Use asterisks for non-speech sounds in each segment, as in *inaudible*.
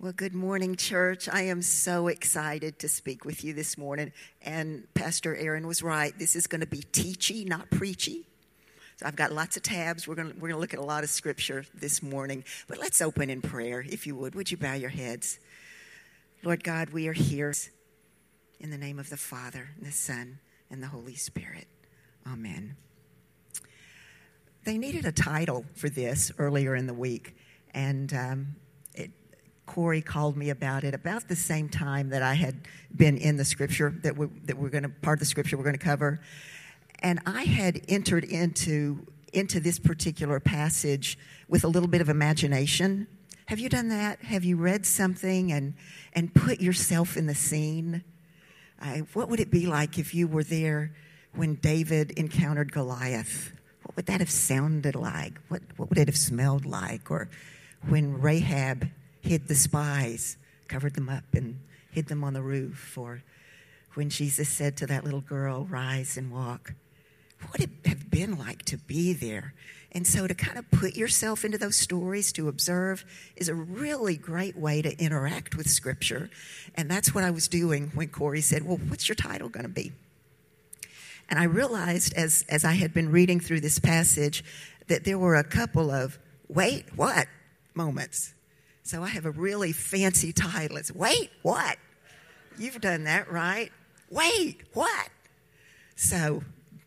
Well, good morning, church. I am so excited to speak with you this morning. And Pastor Aaron was right. This is going to be teachy, not preachy. So I've got lots of tabs. We're going, to, we're going to look at a lot of scripture this morning. But let's open in prayer, if you would. Would you bow your heads? Lord God, we are here in the name of the Father, and the Son, and the Holy Spirit. Amen. They needed a title for this earlier in the week. And um, Corey called me about it about the same time that I had been in the scripture that we that we're going to part of the scripture we're going to cover, and I had entered into into this particular passage with a little bit of imagination. Have you done that? Have you read something and and put yourself in the scene? I, what would it be like if you were there when David encountered Goliath? What would that have sounded like? What what would it have smelled like? Or when Rahab hid the spies, covered them up, and hid them on the roof. Or when Jesus said to that little girl, Rise and walk. What would it have been like to be there? And so to kind of put yourself into those stories, to observe, is a really great way to interact with Scripture. And that's what I was doing when Corey said, Well, what's your title going to be? And I realized as, as I had been reading through this passage that there were a couple of wait, what moments so I have a really fancy title. It's Wait, What? You've done that, right? Wait, what? So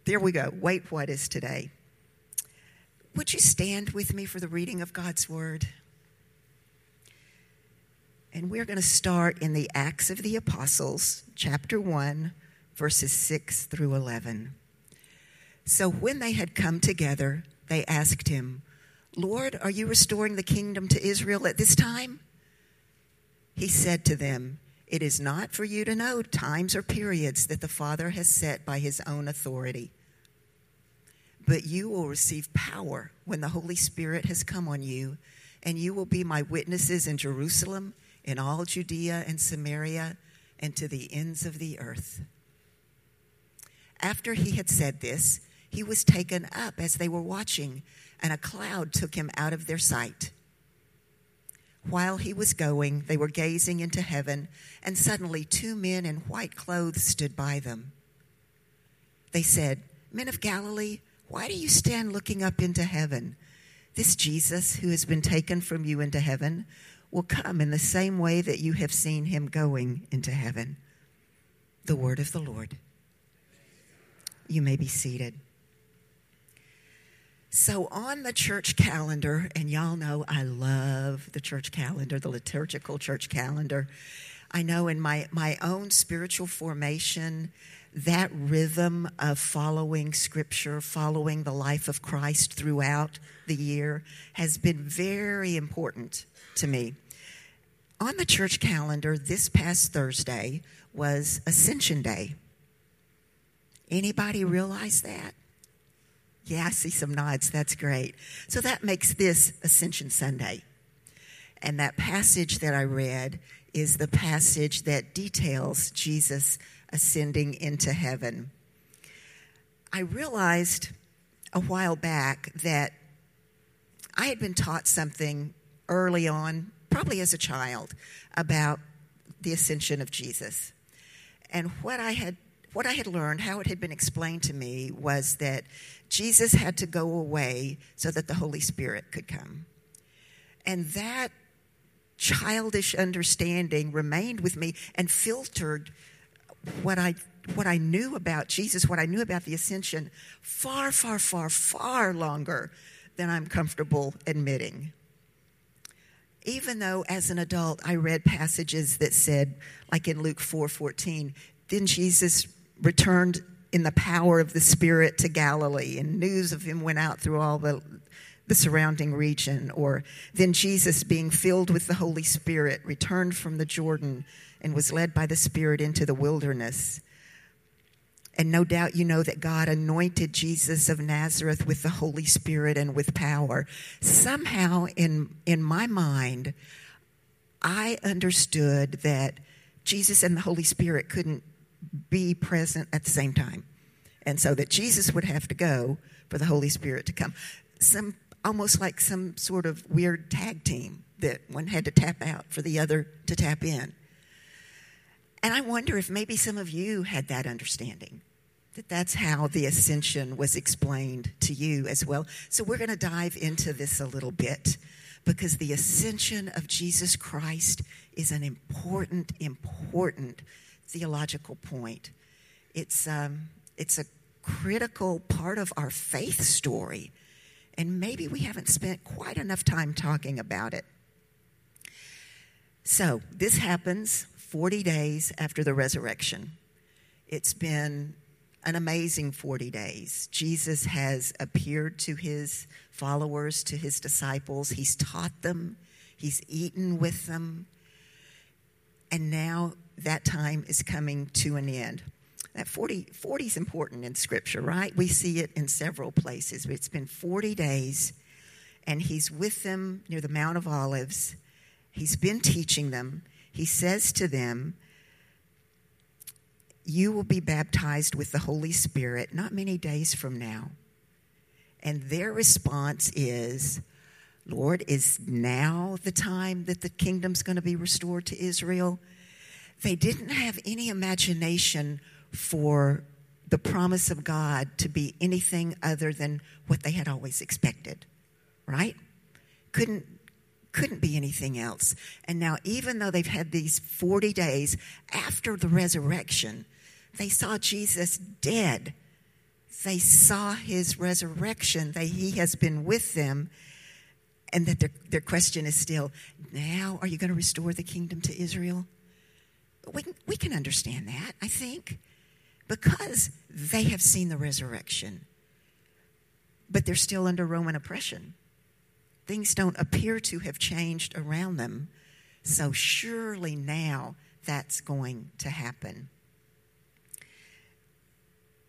there we go. Wait, what is today? Would you stand with me for the reading of God's Word? And we're going to start in the Acts of the Apostles, chapter 1, verses 6 through 11. So when they had come together, they asked him, Lord, are you restoring the kingdom to Israel at this time? He said to them, It is not for you to know times or periods that the Father has set by his own authority. But you will receive power when the Holy Spirit has come on you, and you will be my witnesses in Jerusalem, in all Judea and Samaria, and to the ends of the earth. After he had said this, he was taken up as they were watching and a cloud took him out of their sight. While he was going, they were gazing into heaven, and suddenly two men in white clothes stood by them. They said, Men of Galilee, why do you stand looking up into heaven? This Jesus, who has been taken from you into heaven, will come in the same way that you have seen him going into heaven. The word of the Lord. You may be seated. So, on the church calendar, and y'all know I love the church calendar, the liturgical church calendar. I know in my, my own spiritual formation, that rhythm of following scripture, following the life of Christ throughout the year has been very important to me. On the church calendar, this past Thursday was Ascension Day. Anybody realize that? Yeah, I see some nods. That's great. So that makes this Ascension Sunday. And that passage that I read is the passage that details Jesus ascending into heaven. I realized a while back that I had been taught something early on, probably as a child, about the ascension of Jesus. And what I had what I had learned, how it had been explained to me, was that Jesus had to go away so that the Holy Spirit could come. And that childish understanding remained with me and filtered what I what I knew about Jesus, what I knew about the ascension, far, far, far, far longer than I'm comfortable admitting. Even though as an adult I read passages that said, like in Luke 4 14, then Jesus returned in the power of the Spirit to Galilee, and news of him went out through all the, the surrounding region. Or then Jesus, being filled with the Holy Spirit, returned from the Jordan and was led by the Spirit into the wilderness. And no doubt you know that God anointed Jesus of Nazareth with the Holy Spirit and with power. Somehow, in, in my mind, I understood that Jesus and the Holy Spirit couldn't be present at the same time. And so that Jesus would have to go for the Holy Spirit to come. Some almost like some sort of weird tag team that one had to tap out for the other to tap in. And I wonder if maybe some of you had that understanding that that's how the ascension was explained to you as well. So we're going to dive into this a little bit because the ascension of Jesus Christ is an important, important theological point. It's, um, it's a critical part of our faith story, and maybe we haven't spent quite enough time talking about it. So, this happens 40 days after the resurrection. It's been an amazing 40 days. Jesus has appeared to his followers, to his disciples. He's taught them, he's eaten with them. And now that time is coming to an end. That 40, 40 is important in Scripture, right? We see it in several places. It's been 40 days, and he's with them near the Mount of Olives. He's been teaching them. He says to them, you will be baptized with the Holy Spirit not many days from now. And their response is, Lord, is now the time that the kingdom's going to be restored to Israel? They didn't have any imagination for the promise of God to be anything other than what they had always expected, right? Couldn't couldn't be anything else. And now even though they've had these 40 days after the resurrection, they saw Jesus dead. They saw his resurrection, that he has been with them, and that their, their question is still, now are you going to restore the kingdom to Israel? We, we can understand that, I think, because they have seen the resurrection, but they're still under Roman oppression. Things don't appear to have changed around them, so surely now that's going to happen.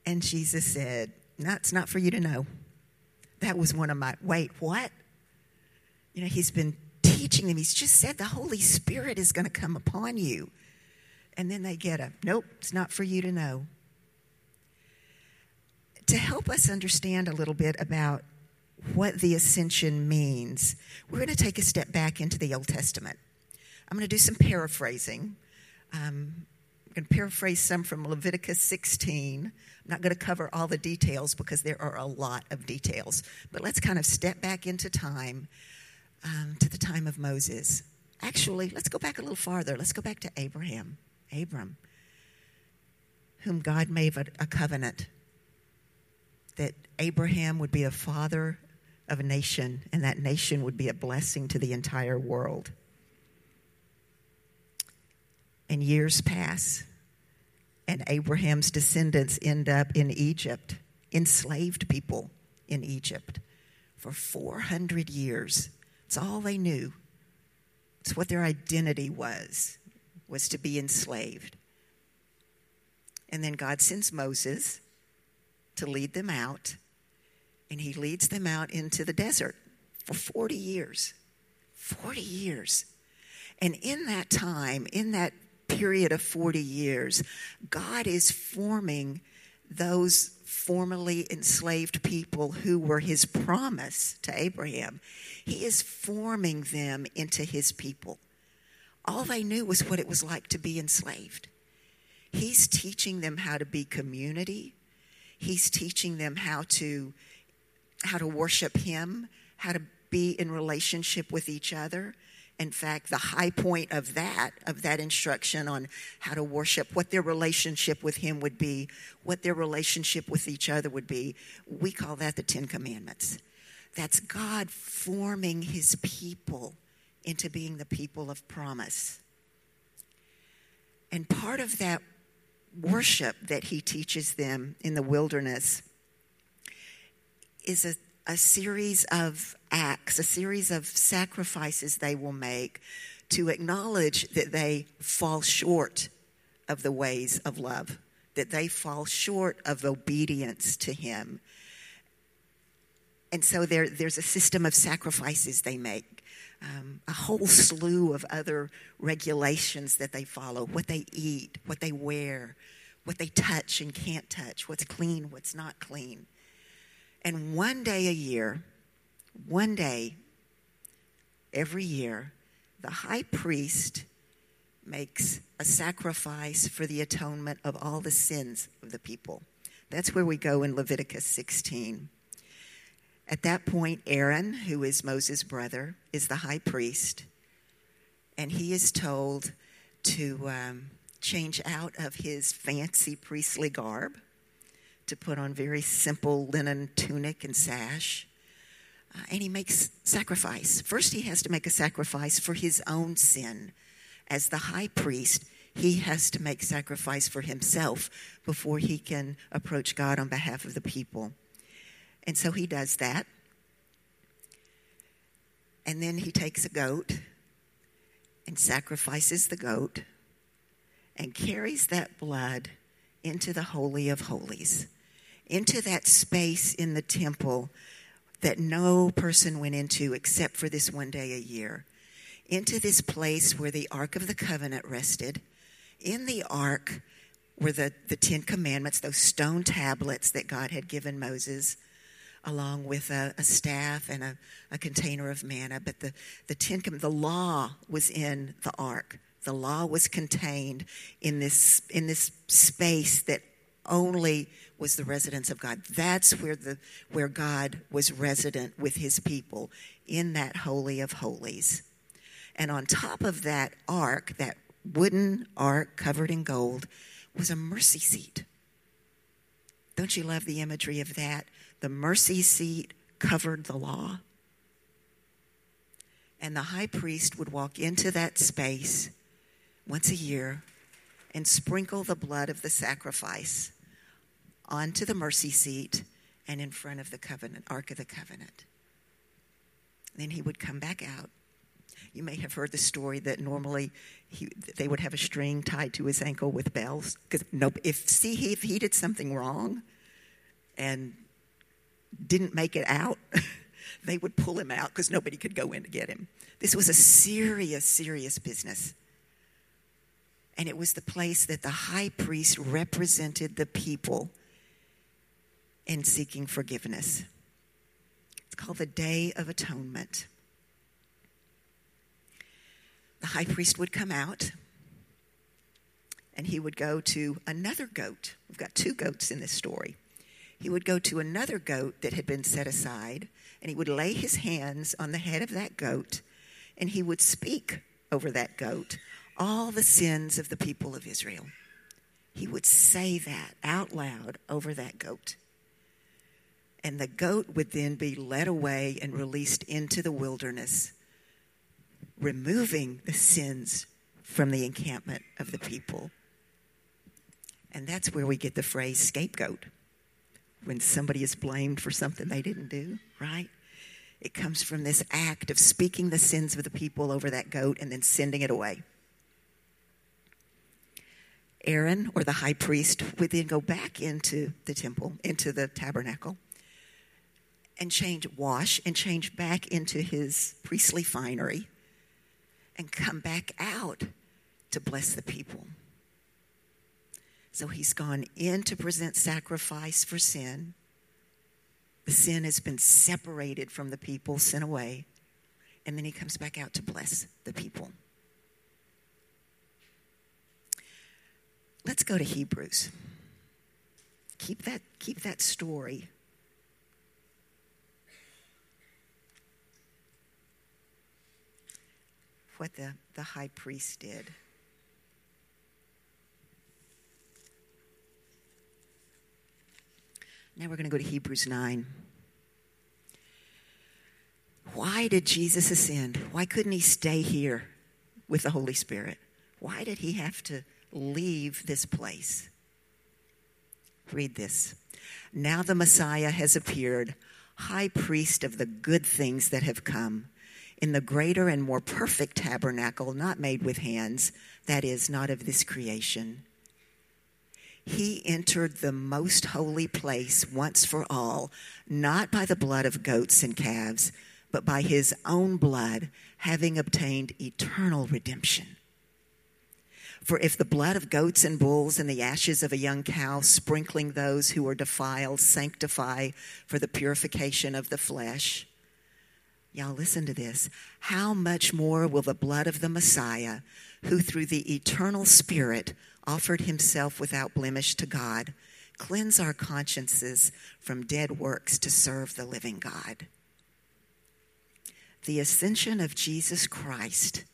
And Jesus said, That's not for you to know. That was one of my, wait, what? You know, he's been teaching them. He's just said the Holy Spirit is going to come upon you. And then they get a, nope, it's not for you to know. To help us understand a little bit about what the ascension means, we're going to take a step back into the Old Testament. I'm going to do some paraphrasing. Um, I'm going to paraphrase some from Leviticus 16. I'm not going to cover all the details because there are a lot of details. But let's kind of step back into time um, to the time of Moses. Actually, let's go back a little farther. Let's go back to Abraham. Abram, whom God made a, covenant that Abraham would be a father of a nation, and that nation would be a blessing to the entire world and years pass, and Abraham's descendants end up in Egypt, enslaved people in Egypt for 400 years. It's all they knew. It's what their identity was, was to be enslaved. And then God sends Moses to lead them out, and he leads them out into the desert for 40 years. 40 years. And in that time, in that period of 40 years, God is forming those formerly enslaved people who were his promise to Abraham. He is forming them into his people. All they knew was what it was like to be enslaved. He's teaching them how to be community. He's teaching them how to how to worship him, how to be in relationship with each other, in fact, the high point of that, of that instruction on how to worship, what their relationship with Him would be, what their relationship with each other would be, we call that the Ten Commandments. That's God forming His people into being the people of promise. And part of that worship that He teaches them in the wilderness is a a series of acts, a series of sacrifices they will make to acknowledge that they fall short of the ways of love, that they fall short of obedience to Him. And so there, there's a system of sacrifices they make, um, a whole slew of other regulations that they follow what they eat, what they wear, what they touch and can't touch, what's clean, what's not clean. And one day a year, one day every year, the high priest makes a sacrifice for the atonement of all the sins of the people. That's where we go in Leviticus 16. At that point, Aaron, who is Moses' brother, is the high priest, and he is told to um, change out of his fancy priestly garb to put on very simple linen tunic and sash. Uh, and he makes sacrifice. First, he has to make a sacrifice for his own sin. As the high priest, he has to make sacrifice for himself before he can approach God on behalf of the people. And so he does that. And then he takes a goat and sacrifices the goat and carries that blood into the Holy of Holies, into that space in the temple that no person went into except for this one day a year, into this place where the Ark of the Covenant rested. In the Ark were the, the Ten Commandments, those stone tablets that God had given Moses, along with a, a staff and a, a, container of manna. But the, the, ten, the law was in the Ark. The law was contained in this, in this space that only was the residence of God. That's where the where God was resident with his people in that holy of holies. And on top of that ark, that wooden ark covered in gold, was a mercy seat. Don't you love the imagery of that? The mercy seat covered the law. And the high priest would walk into that space once a year and sprinkle the blood of the sacrifice onto the mercy seat and in front of the covenant, Ark of the Covenant. Then he would come back out. You may have heard the story that normally he, they would have a string tied to his ankle with bells. Because no, if see if he did something wrong and didn't make it out, *laughs* they would pull him out because nobody could go in to get him. This was a serious, serious business. And it was the place that the high priest represented the people in seeking forgiveness. It's called the Day of Atonement. The high priest would come out and he would go to another goat. We've got two goats in this story. He would go to another goat that had been set aside and he would lay his hands on the head of that goat and he would speak over that goat all the sins of the people of Israel. He would say that out loud over that goat. And the goat would then be led away and released into the wilderness, removing the sins from the encampment of the people. And that's where we get the phrase scapegoat. When somebody is blamed for something they didn't do, right? It comes from this act of speaking the sins of the people over that goat and then sending it away. Aaron, or the high priest, would then go back into the temple, into the tabernacle, and change, wash, and change back into his priestly finery and come back out to bless the people. So he's gone in to present sacrifice for sin. The sin has been separated from the people, sent away, and then he comes back out to bless the people. Let's go to Hebrews. Keep that, keep that story what the, the high priest did. Now we're going to go to Hebrews 9. Why did Jesus ascend? Why couldn't he stay here with the Holy Spirit? Why did he have to leave this place? Read this. Now the Messiah has appeared, high priest of the good things that have come in the greater and more perfect tabernacle, not made with hands, that is, not of this creation. He entered the most holy place once for all, not by the blood of goats and calves, but by his own blood, having obtained eternal redemption. For if the blood of goats and bulls and the ashes of a young cow, sprinkling those who are defiled, sanctify for the purification of the flesh, Y'all listen to this. How much more will the blood of the Messiah, who through the eternal Spirit offered himself without blemish to God, cleanse our consciences from dead works to serve the living God? The ascension of Jesus Christ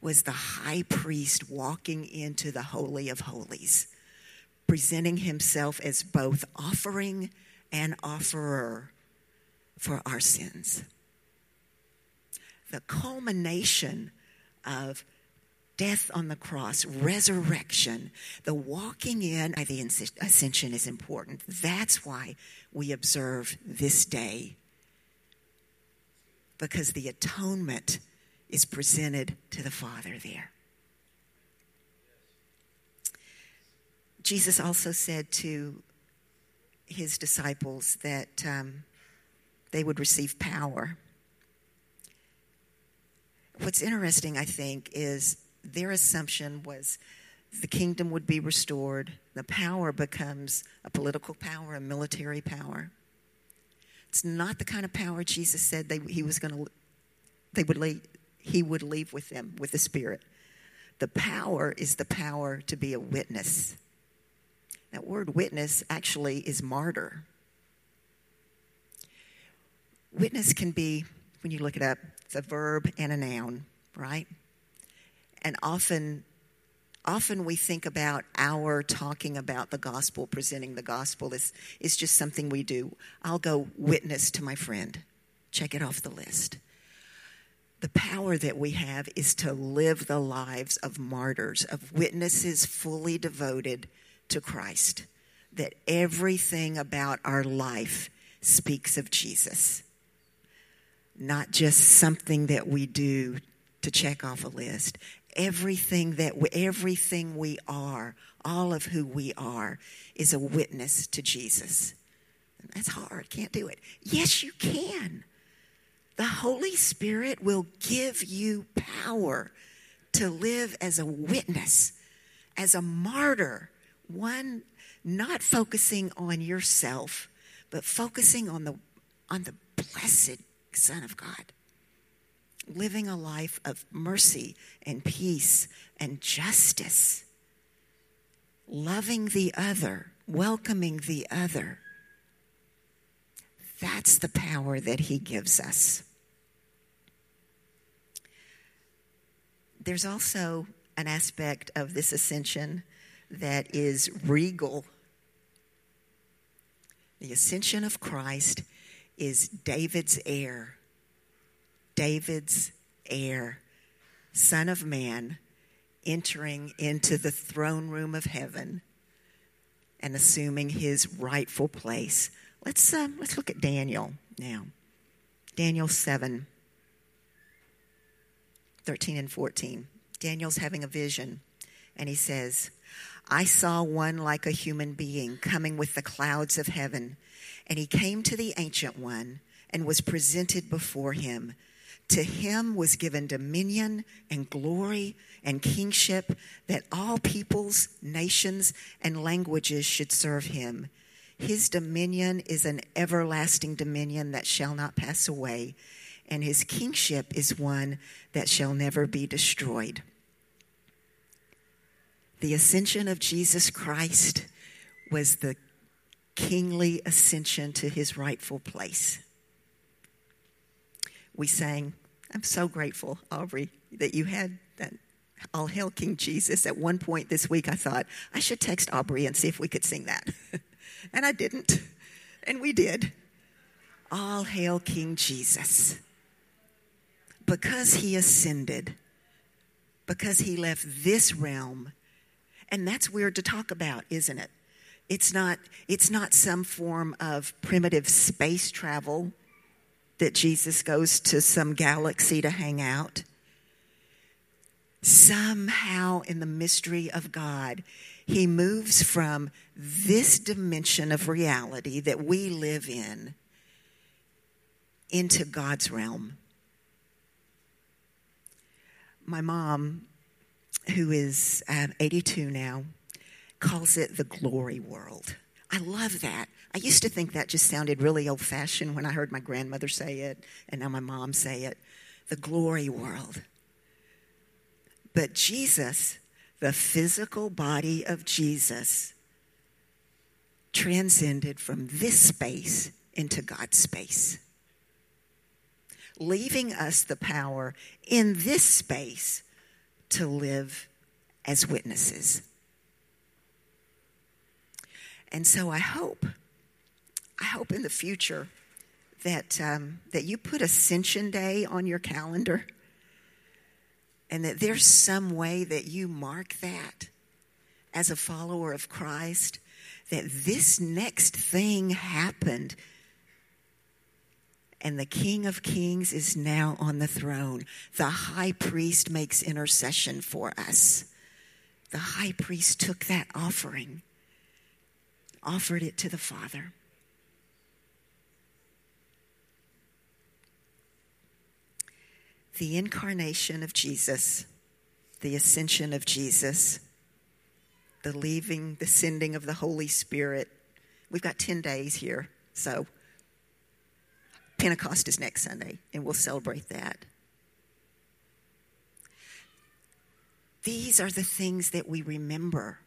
was the high priest walking into the Holy of Holies, presenting himself as both offering and offerer for our sins. The culmination of death on the cross, resurrection, the walking in by the ascension is important. That's why we observe this day. Because the atonement is presented to the Father there. Jesus also said to his disciples that um, they would receive power. What's interesting, I think, is their assumption was the kingdom would be restored, the power becomes a political power, a military power. It's not the kind of power Jesus said they, he was going to they would leave, he would leave with them with the Spirit. The power is the power to be a witness. That word witness actually is martyr. Witness can be, when you look it up, it's a verb and a noun, right? And often, often we think about our talking about the gospel, presenting the gospel is, is just something we do. I'll go witness to my friend. Check it off the list. The power that we have is to live the lives of martyrs, of witnesses fully devoted to Christ, that everything about our life speaks of Jesus, not just something that we do to check off a list. Everything that we, everything we are, all of who we are, is a witness to Jesus. That's hard. Can't do it. Yes, you can. The Holy Spirit will give you power to live as a witness, as a martyr one, not focusing on yourself, but focusing on the, on the blessed Son of God. Living a life of mercy and peace and justice. Loving the other, welcoming the other. That's the power that He gives us. There's also an aspect of this ascension that is regal. The ascension of Christ is David's heir. David's heir, Son of Man, entering into the throne room of heaven and assuming his rightful place. Let's, um, let's look at Daniel now. Daniel 7, 13 and 14. Daniel's having a vision, and he says, I saw one like a human being coming with the clouds of heaven, and he came to the Ancient One and was presented before him. To him was given dominion and glory and kingship that all peoples, nations, and languages should serve him. His dominion is an everlasting dominion that shall not pass away, and his kingship is one that shall never be destroyed the ascension of Jesus Christ was the kingly ascension to his rightful place. We sang, I'm so grateful, Aubrey, that you had that All Hail King Jesus. At one point this week, I thought I should text Aubrey and see if we could sing that. *laughs* and I didn't. And we did. All Hail King Jesus. Because he ascended, because he left this realm and that's weird to talk about, isn't it? It's not, it's not some form of primitive space travel that Jesus goes to some galaxy to hang out. Somehow, in the mystery of God, he moves from this dimension of reality that we live in into God's realm. My mom who is um, 82 now, calls it the glory world. I love that. I used to think that just sounded really old fashioned when I heard my grandmother say it, and now my mom say it the glory world. But Jesus, the physical body of Jesus, transcended from this space into God's space, leaving us the power in this space to live as witnesses. And so I hope, I hope in the future that, um, that you put Ascension Day on your calendar and that there's some way that you mark that as a follower of Christ, that this next thing happened and the King of Kings is now on the throne. The high priest makes intercession for us. The high priest took that offering, offered it to the Father. The incarnation of Jesus, the ascension of Jesus, the leaving, the sending of the Holy Spirit. We've got 10 days here, so Pentecost is next Sunday, and we'll celebrate that. These are the things that we remember.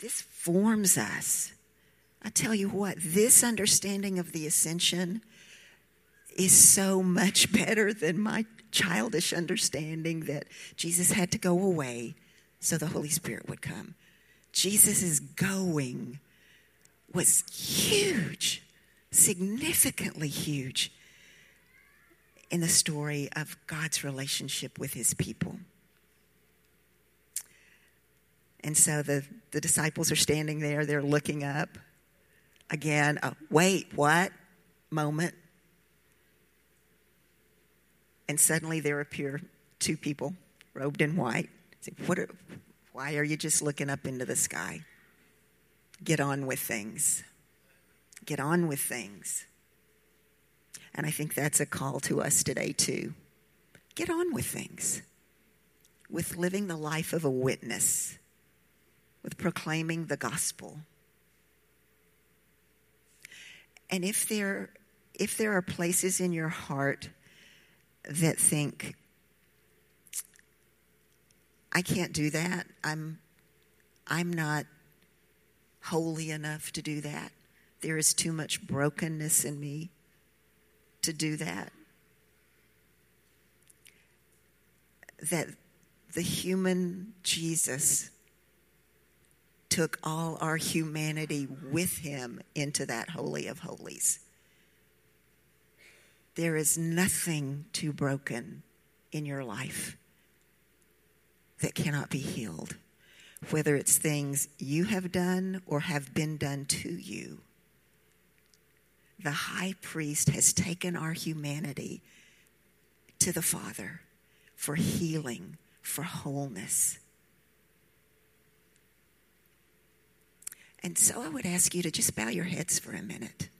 This forms us. I tell you what, this understanding of the ascension is so much *laughs* better than my childish understanding that Jesus had to go away so the Holy Spirit would come. Jesus' going was huge significantly huge in the story of God's relationship with his people. And so the, the disciples are standing there, they're looking up. Again, a wait, what? Moment. And suddenly there appear two people robed in white. Say, what are, why are you just looking up into the sky? Get on with things get on with things. And I think that's a call to us today, too. Get on with things, with living the life of a witness, with proclaiming the gospel. And if there, if there are places in your heart that think, I can't do that, I'm, I'm not holy enough to do that. There is too much brokenness in me to do that. That the human Jesus took all our humanity with him into that Holy of Holies. There is nothing too broken in your life that cannot be healed, whether it's things you have done or have been done to you the high priest has taken our humanity to the Father for healing, for wholeness. And so I would ask you to just bow your heads for a minute.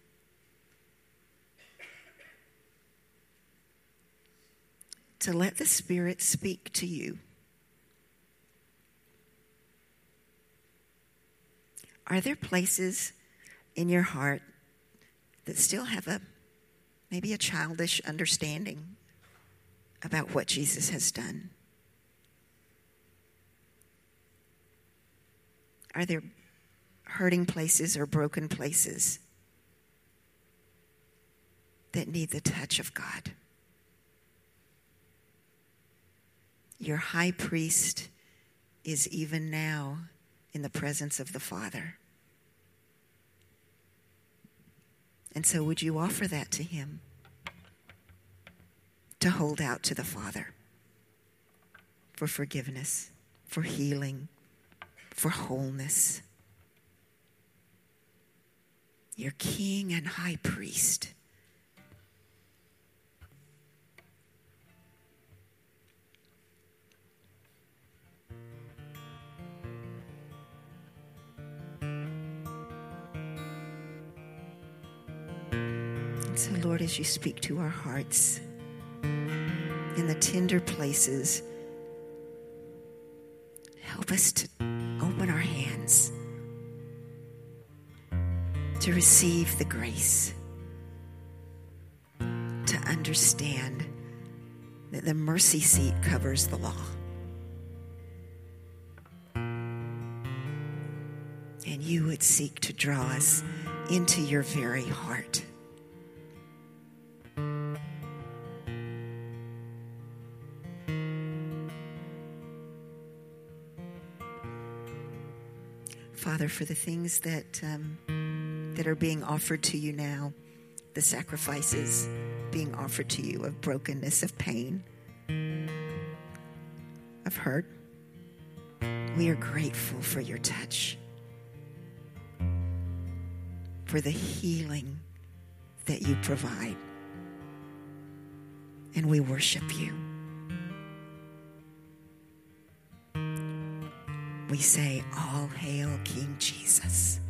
To let the Spirit speak to you. Are there places in your heart that still have a maybe a childish understanding about what Jesus has done? Are there hurting places or broken places that need the touch of God? Your high priest is even now in the presence of the Father. And so, would you offer that to Him? To hold out to the Father for forgiveness, for healing, for wholeness. Your King and High Priest. As you speak to our hearts in the tender places, help us to open our hands to receive the grace to understand that the mercy seat covers the law. And you would seek to draw us into your very heart. Father, for the things that um, that are being offered to you now, the sacrifices being offered to you of brokenness, of pain, of hurt. We are grateful for your touch, for the healing that you provide. And we worship you. We say, All hail King Jesus.